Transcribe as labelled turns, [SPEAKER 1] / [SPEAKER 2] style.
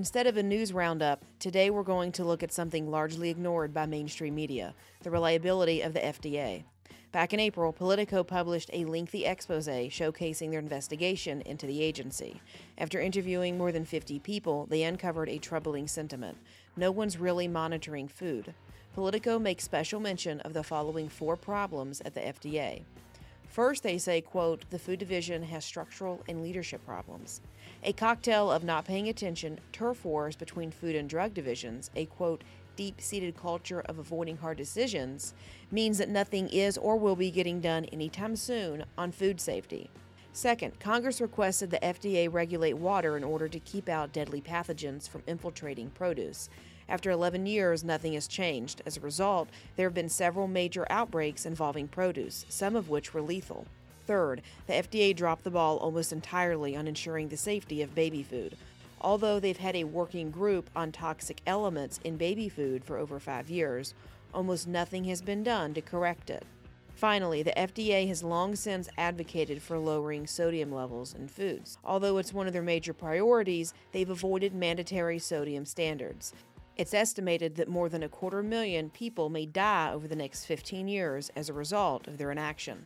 [SPEAKER 1] Instead of a news roundup, today we're going to look at something largely ignored by mainstream media the reliability of the FDA. Back in April, Politico published a lengthy expose showcasing their investigation into the agency. After interviewing more than 50 people, they uncovered a troubling sentiment no one's really monitoring food. Politico makes special mention of the following four problems at the FDA. First, they say, quote, the food division has structural and leadership problems. A cocktail of not paying attention, turf wars between food and drug divisions, a quote, deep seated culture of avoiding hard decisions, means that nothing is or will be getting done anytime soon on food safety. Second, Congress requested the FDA regulate water in order to keep out deadly pathogens from infiltrating produce. After 11 years, nothing has changed. As a result, there have been several major outbreaks involving produce, some of which were lethal. Third, the FDA dropped the ball almost entirely on ensuring the safety of baby food. Although they've had a working group on toxic elements in baby food for over five years, almost nothing has been done to correct it. Finally, the FDA has long since advocated for lowering sodium levels in foods. Although it's one of their major priorities, they've avoided mandatory sodium standards. It's estimated that more than a quarter million people may die over the next 15 years as a result of their inaction.